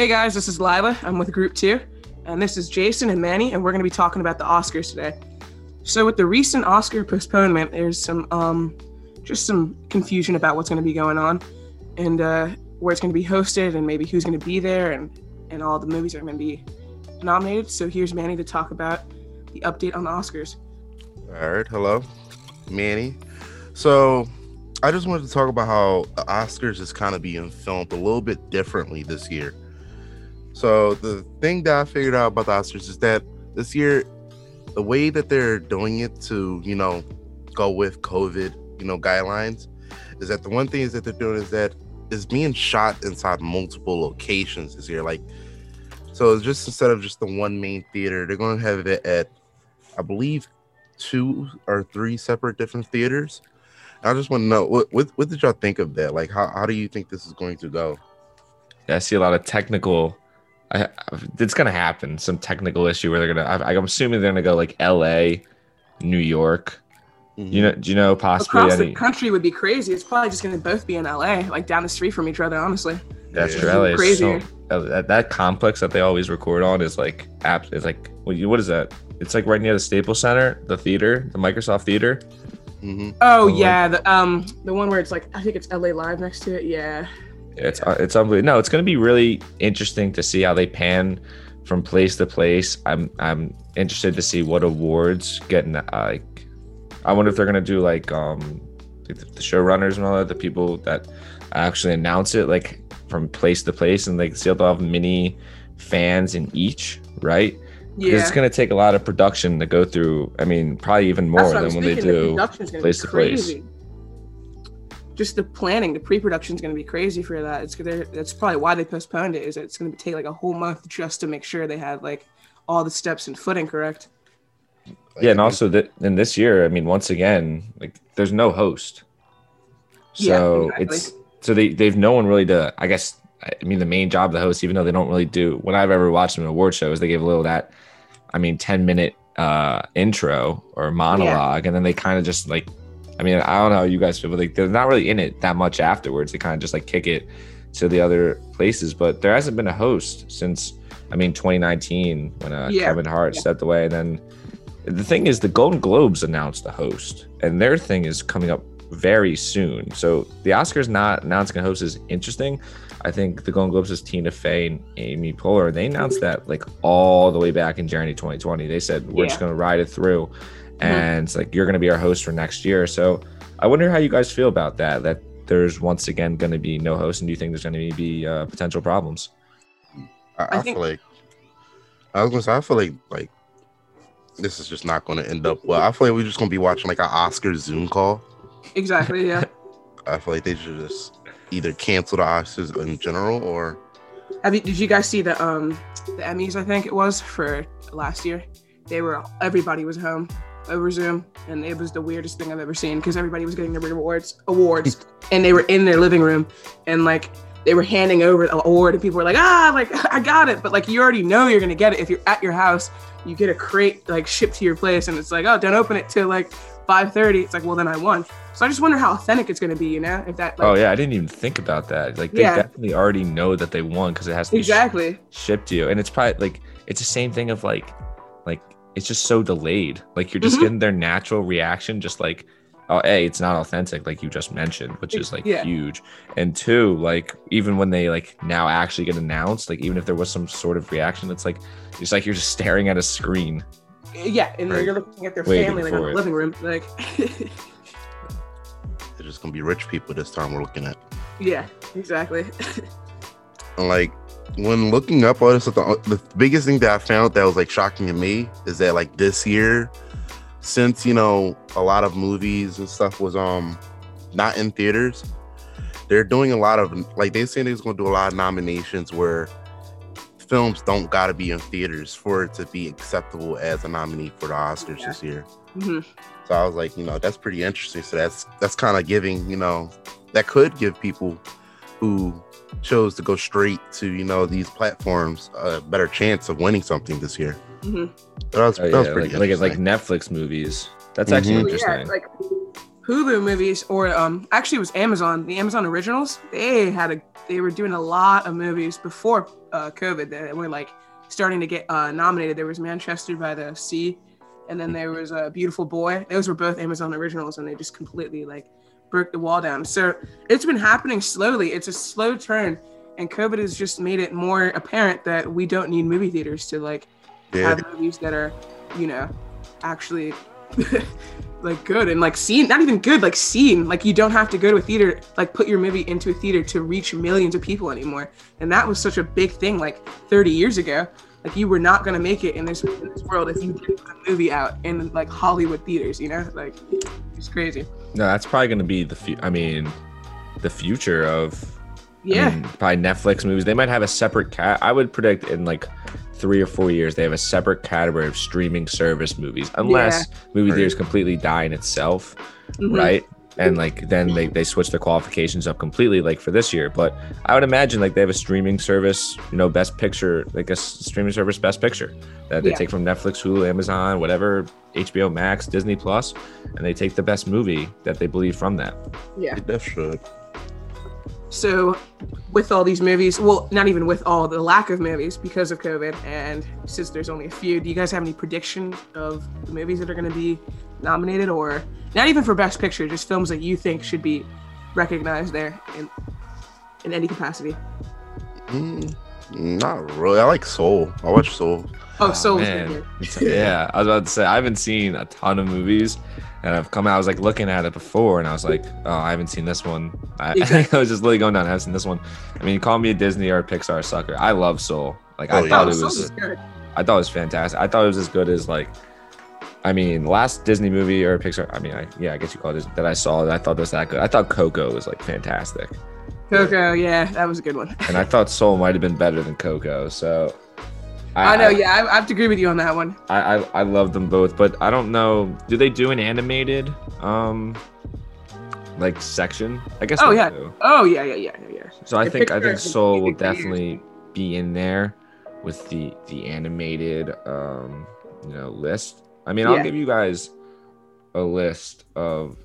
Hey guys, this is Lila. I'm with Group 2, and this is Jason and Manny, and we're going to be talking about the Oscars today. So, with the recent Oscar postponement, there's some um, just some confusion about what's going to be going on, and uh, where it's going to be hosted, and maybe who's going to be there, and and all the movies are going to be nominated. So, here's Manny to talk about the update on the Oscars. All right, hello, Manny. So, I just wanted to talk about how the Oscars is kind of being filmed a little bit differently this year. So the thing that I figured out about the Oscars is that this year, the way that they're doing it to, you know, go with COVID, you know, guidelines, is that the one thing is that they're doing is that it's being shot inside multiple locations this year. Like, so it's just instead of just the one main theater, they're going to have it at, I believe, two or three separate different theaters. I just want to know what, what what did y'all think of that? Like, how how do you think this is going to go? I see a lot of technical I, it's gonna happen. Some technical issue where they're gonna. I, I'm assuming they're gonna go like L.A., New York. Mm-hmm. You know, do you know possibly across any... the country would be crazy. It's probably just gonna both be in L.A., like down the street from each other. Honestly, that's yeah. true. LA crazy. So, that, that complex that they always record on is like app. It's like what, what is that? It's like right near the Staples Center, the theater, the Microsoft Theater. Mm-hmm. Oh, yeah, the um the one where it's like I think it's LA Live next to it. Yeah. It's uh, it's unbelievable. No, it's going to be really interesting to see how they pan from place to place. I'm I'm interested to see what awards get uh, like. I wonder if they're going to do like um the, the showrunners and all that, the people that actually announce it, like from place to place, and like still have mini fans in each, right? Yeah. It's going to take a lot of production to go through. I mean, probably even more than when they do place to place just the planning, the pre-production is going to be crazy for that. It's that's probably why they postponed it. Is it's going to take like a whole month just to make sure they had like all the steps and footing correct. Yeah, and also that in this year, I mean, once again, like there's no host, so yeah, exactly. it's so they they've no one really to. I guess I mean the main job of the host, even though they don't really do. When I've ever watched an award shows, they give a little that. I mean, ten minute uh intro or monologue, yeah. and then they kind of just like I mean, I don't know how you guys feel, but like they're not really in it that much afterwards. They kind of just like kick it to the other places. But there hasn't been a host since I mean 2019 when uh, yeah. Kevin Hart yeah. stepped away. And then the thing is, the Golden Globes announced the host, and their thing is coming up very soon. So the Oscars not announcing a host is interesting. I think the Golden Globes is Tina Fey and Amy Poehler. They announced that like all the way back in January 2020. They said we're yeah. just going to ride it through. Mm-hmm. and it's like you're going to be our host for next year. So I wonder how you guys feel about that. That there's once again going to be no host, and do you think there's going to be uh, potential problems? I, I, I think- feel like I was going to say I feel like like this is just not going to end up well. I feel like we're just going to be watching like an Oscar Zoom call. Exactly. Yeah. I feel like they should just either cancel the Oscars in general or. Have you, did you guys see the um the Emmys? I think it was for last year. They were everybody was home over Zoom, and it was the weirdest thing I've ever seen because everybody was getting their rewards awards, and they were in their living room, and like they were handing over the award, and people were like, ah, like I got it, but like you already know you're gonna get it if you're at your house. You get a crate like shipped to your place, and it's like, oh, don't open it till like 5:30. It's like, well, then I won. So I just wonder how authentic it's going to be, you know? If that. Like, oh yeah, I didn't even think about that. Like they yeah. definitely already know that they won because it has to be exactly sh- shipped to you, and it's probably like it's the same thing of like, like it's just so delayed. Like you're just mm-hmm. getting their natural reaction, just like, oh, a, it's not authentic, like you just mentioned, which is like yeah. huge. And two, like even when they like now actually get announced, like even if there was some sort of reaction, it's like it's like you're just staring at a screen. Yeah, and right. you're looking at their family like in the living room, like. They're just gonna be rich people this time. We're looking at. Yeah, exactly. like when looking up all this the, the biggest thing that I found that was like shocking to me is that like this year, since you know a lot of movies and stuff was um not in theaters, they're doing a lot of like they saying they're gonna do a lot of nominations where films don't gotta be in theaters for it to be acceptable as a nominee for the Oscars yeah. this year. Mm-hmm. So I was like, you know, that's pretty interesting. So that's that's kind of giving, you know, that could give people who chose to go straight to you know these platforms a better chance of winning something this year. Mm-hmm. That was, oh, that was pretty like, like, like Netflix movies. That's actually mm-hmm. interesting. Yeah, like Hulu movies, or um, actually it was Amazon, the Amazon originals. They had a, they were doing a lot of movies before uh, COVID that were like starting to get uh, nominated. There was Manchester by the Sea, and then there was a Beautiful Boy. Those were both Amazon originals, and they just completely like broke the wall down. So it's been happening slowly. It's a slow turn, and COVID has just made it more apparent that we don't need movie theaters to like Yeah. have movies that are, you know, actually like good and like seen not even good like seen like you don't have to go to a theater like put your movie into a theater to reach millions of people anymore and that was such a big thing like 30 years ago like you were not going to make it in this, in this world if you didn't put a movie out in like hollywood theaters you know like it's crazy No, that's probably going to be the. Fu- I mean, the future of. yeah I mean, probably Netflix movies. They might have a separate cat. I would predict in like three or four years they have a separate category of streaming service movies, unless movie theaters completely die in itself, Mhm. right? And like then they, they switch their qualifications up completely, like for this year. But I would imagine like they have a streaming service, you know, best picture, like a streaming service, best picture that they Yeah. take from Netflix, Hulu, Amazon, whatever, HBO Max, Disney Plus, and they take the best movie that they believe from that. yeah That should. So, with all these movies, well, not even with all the lack of movies because of COVID, and since there's only a few, do you guys have any prediction of the movies that are going to be nominated, or not even for Best Picture, just films that you think should be recognized there in in any capacity? Mm, not really. I like Soul. I watch Soul. Oh, Soul's man. good. Yeah, I was about to say I haven't seen a ton of movies, and I've come out. I was like looking at it before, and I was like, oh, I haven't seen this one. I, Exactly. I was just literally going down. I haven't seen this one. I mean, call me a Disney or a Pixar sucker. I love Soul. Like I Oh, yeah. thought Oh, it Soul was. I thought it was fantastic. I thought it was as good as like. I mean, last Disney movie or Pixar. I mean, I, yeah, I guess you call it that I saw. That I thought that was that good. I thought Coco was like fantastic, Coco, yeah, that was a good one. and I thought Soul might have been better than Coco. So. I know, yeah, I, I have to agree with you on that one. I, I I love them both, but I don't know. Do they do an animated um like section? I guess. Oh, yeah. do. Oh yeah, yeah, yeah, yeah. So I think I think Soul will years. definitely be in there with the the animated um you know list. I mean, I'll Yeah. give you guys a list of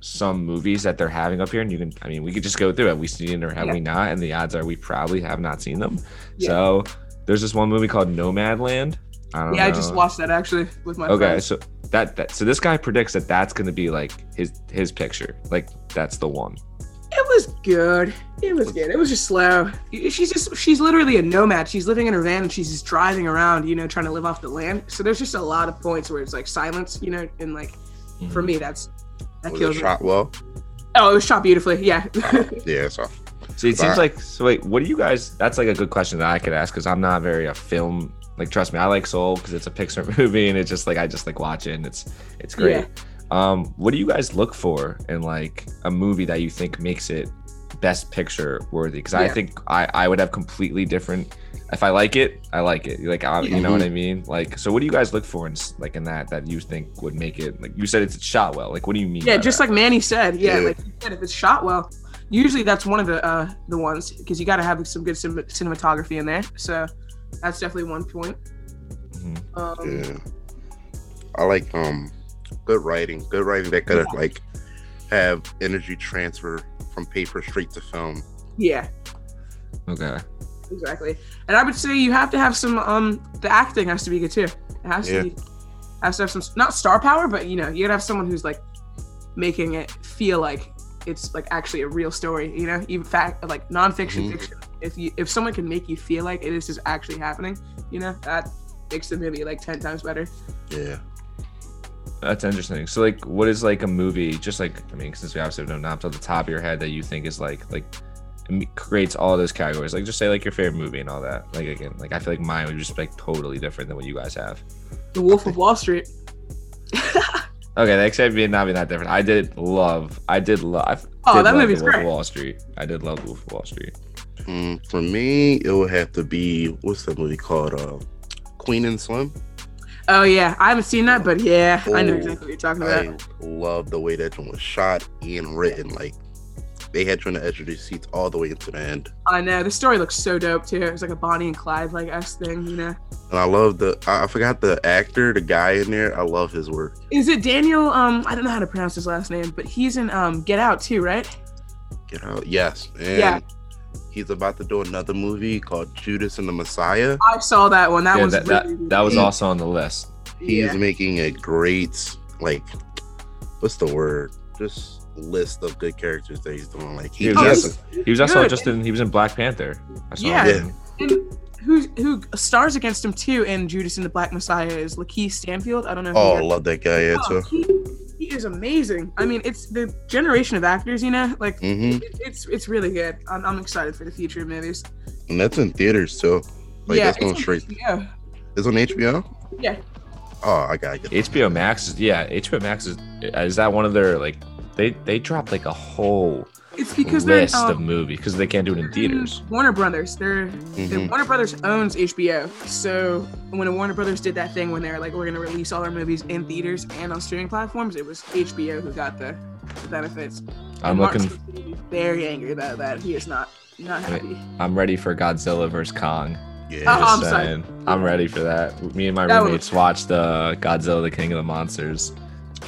some movies that they're having up here, and you can. I mean, we could just go through it. We seen it or have Yeah. we not? And the odds are we probably have not seen them. Yeah. So there's this one movie called Nomadland. I don't Yeah, I just watched that actually with my Okay, friends. so that that so this guy predicts that that's going to be like his his picture, like that's the one. It was good. It was good. It was just slow. She's just she's literally a nomad. She's living in her van and she's just driving around, you know, trying to live off the land. So there's just a lot of points where it's like silence, you know, and like for me that's that Was kills it me. shot well? Oh, it was shot beautifully. Yeah. Uh, yeah, so So it seems like so. Wait, what do you guys? That's like a good question that I could ask because I'm not very a film. Like, trust me, I like Soul because it's a Pixar movie and it's just like I just like watch it and it's it's great. Yeah. Um, what do you guys look for in like a movie that you think makes it best picture worthy? Because I think I I would have completely different. If I like it, I like it. Like, I, you know what I mean? Like, so what do you guys look for in like in that that you think would make it? Like, you said it's shot well. Like, what do you mean? yeah, just that? like Manny said. Yeah, Yeah. like you said, if it's shot well, usually that's one of the uh the ones because you got to have some good cin- cinematography in there. So that's definitely one point. Mhm. Um, yeah. I like um good writing. Good writing that could like have energy transfer from paper straight to film. yeah. okay. exactly. And I would say you have to have some um the acting has to be good too. It has Yeah. to be has to have some not star power, but you know, you gotta have someone who's like making it feel like it's like actually a real story, you know, even fact like nonfiction Mhm. fiction. If you if someone can make you feel like it is just actually happening, you know, that makes the movie like ten times better. Yeah. That's interesting. So, like, what is like a movie? Just like, I mean, since we obviously don't know off the top of your head that you think is like, like, creates all those categories. Like, just say like your favorite movie and all that. Like, again, like I feel like mine would just be like totally different than what you guys have. The Wolf of Wall Street. Okay, that actually may not be that different. I did love. I did love. Oh, that movie's great. Wall Street. I did love The Wolf of Wall Street. Mm, for me, it would have to be what's that movie called? Uh, Queen and Slim. Oh yeah, I haven't seen that, but yeah, I know Oh, exactly what you're talking about. I love the way that one was shot and written. Like they had you on the edge of their seats all the way into the end. I know the story looks so dope too. It was like a Bonnie and Clyde like s thing, you know. And I love the I forgot the actor, the guy in there. I love his work. Is it Daniel? Um, I don't know how to pronounce his last name, but he's in um Get Out too, right? Get Out, yes. And yeah. He's about to do another movie called Judas and the Messiah. I saw that one. That yeah, was that, really, that, that was also on the list. He's yeah. making a great like what's the word? Just list of good characters that he's doing. Like He he, was, also, he was also just in he was in Black Panther. I saw Yeah. him. And who who stars against him too in Judas and the Black Messiah is LaKeith Stanfield. I don't know. if Oh, I love that guy. Yeah, Oh, too. he, he is amazing. I mean, it's the generation of actors, you know. Like hmm it, it's it's really good. I'm, I'm excited for the future of movies. And that's in theaters too. Like yeah, that's going it's on straight. HBO. It's on HBO. Yeah. Oh, I gotta get. HBO Max is yeah, HBO Max is is that one of their like they they dropped like a whole It's because they're list of um, movies because they can't do it in theaters. Warner Brothers. They're, they're Mhm. Warner Brothers owns HBO. So when Warner Brothers did that thing when they're like, we're gonna release all our movies in theaters and on streaming platforms, it was HBO who got the, the benefits. I'm And looking very angry about that. He is not not happy. I'm ready for Godzilla vs Kong. Yeah. Oh, I'm sorry. I'm ready for that. Me and my That was- roommates watched uh, Godzilla the King of the Monsters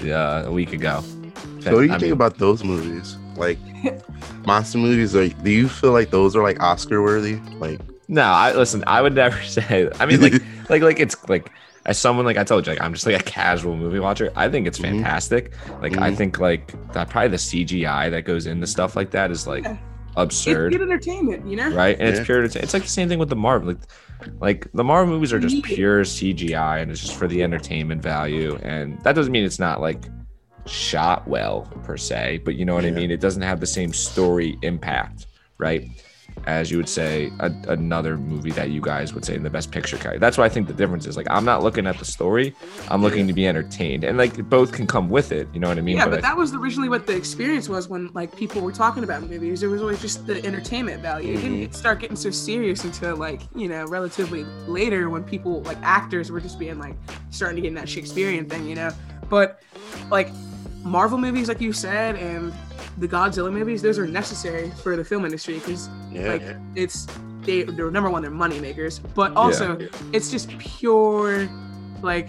uh, a week ago. So what do you I think mean, about those movies? Like monster movies, like do you feel like those are like Oscar worthy? Like No, I listen. I would never say. I mean, like, like, like it's like as someone like I told you, like I'm just like a casual movie watcher. I think it's Mhm. fantastic. Like I Mhm. think like that probably the CGI that goes into stuff like that is like Yeah. absurd, It's good entertainment, you know. right? And Yeah. it's pure. It's like the same thing with the Marvel. Like, like the Marvel movies are just pure CGI, and it's just for the entertainment value. And that doesn't mean it's not like shot well per se, but you know what I mean. It doesn't have the same story impact, right? As you would say, a, another movie that you guys would say in the best picture category. That's why I think the difference is like I'm not looking at the story, I'm looking to be entertained, and like both can come with it. You know what I mean? yeah, but I- that was originally what the experience was when like people were talking about movies. It was always just the entertainment value. It didn't Mhm. get- start getting so serious until like you know relatively later when people like actors were just being like starting to get in that Shakespearean thing, you know. But like Marvel movies, like you said, and the Godzilla movies, those are necessary for the film industry because yeah, like it's they they're number one, they're money makers, but also it's just pure like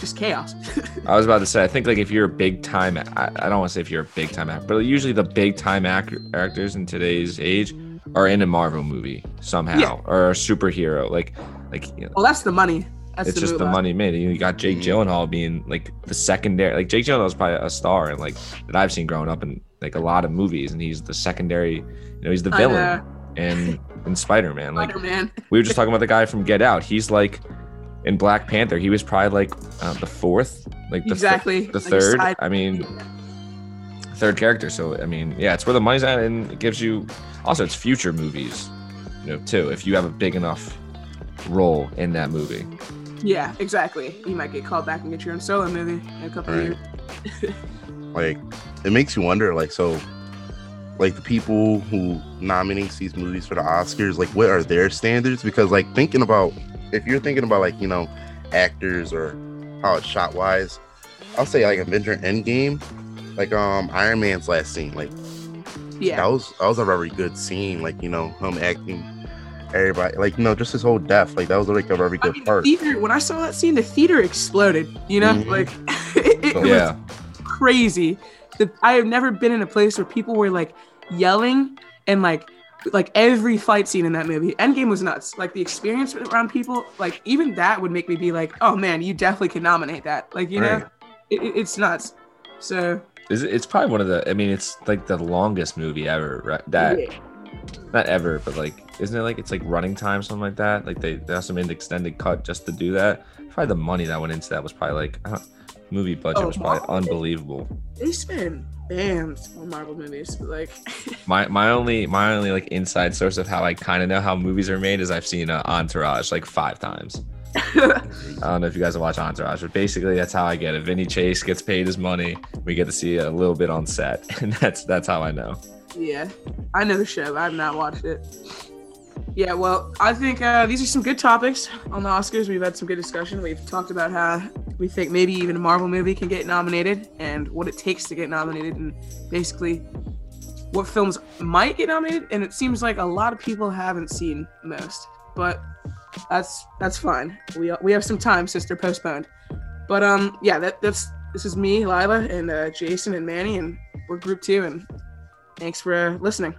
just chaos. I was about to say, I think like if you're a big time, I, I don't want to say if you're a big time actor, but usually the big time act- actors in today's age are in a Marvel movie somehow Yeah. or a superhero. Like, like you know, well, that's the money. That's it's the just the move. money made. You got Jake Mhm. Gyllenhaal being like the secondary. Like Jake Gyllenhaal is probably a star and like that I've seen growing up in like a lot of movies, and he's the secondary. You know, he's the villain know. and in Spider Man. Like Spider-Man. we were just talking about the guy from Get Out. He's like in Black Panther. He was probably like uh, the fourth, like the th- exactly. the Like third. I mean, third character. So I mean, yeah, it's where the money's at, and it gives you also it's future movies, you know, too. If you have a big enough role in that movie, yeah, exactly. You might get called back and get your own solo movie in a couple Right. of years. like it makes you wonder. Like so, like the people who nominate these movies for the Oscars, like what are their standards? Because like thinking about if you're thinking about like you know actors or how it's shot wise, I'll say like Avenger Endgame, like um Iron Man's last scene, like Yeah. that was that was a very good scene. Like you know him acting, everybody like you know just his whole death. Like that was like a very I good mean, part. the theater, when I saw that scene, the theater exploded. You know, Mhm. like it, it yeah, was crazy. The, I have never been in a place where people were like yelling and like like every fight scene in that movie. Endgame was nuts. Like the experience around people, like even that would make me be like, oh man, you definitely can nominate that. Like you Right. know, it, it- it's nuts. So it's, it's probably one of the. I mean, it's like the longest movie ever. Right? That yeah. not ever, but like, isn't it like it's like running time something like that? Like they they also made an extended cut just to do that. Probably the money that went into that was probably like uh, movie budget Oh, was probably Marvel? unbelievable. they spend bands on Marvel movies. But like, My my only my only like inside source of how I kind of know how movies are made is I've seen uh, Entourage like five times. I don't know if you guys have watched Entourage, but basically that's how I get it. Vinny Chase gets paid his money. We get to see a little bit on set, and that's that's how I know. Yeah, I know the show. I've not watched it. Yeah, well, I think uh, these are some good topics on the Oscars. We've had some good discussion. We've talked about how we think maybe even a Marvel movie can get nominated and what it takes to get nominated, and basically what films might get nominated, and it seems like a lot of people haven't seen most. But that's that's fine. We we have some time since they're postponed. But um, yeah, that that's this is me, Lila, and uh, Jason and Manny, and we're group two. And thanks for uh, listening.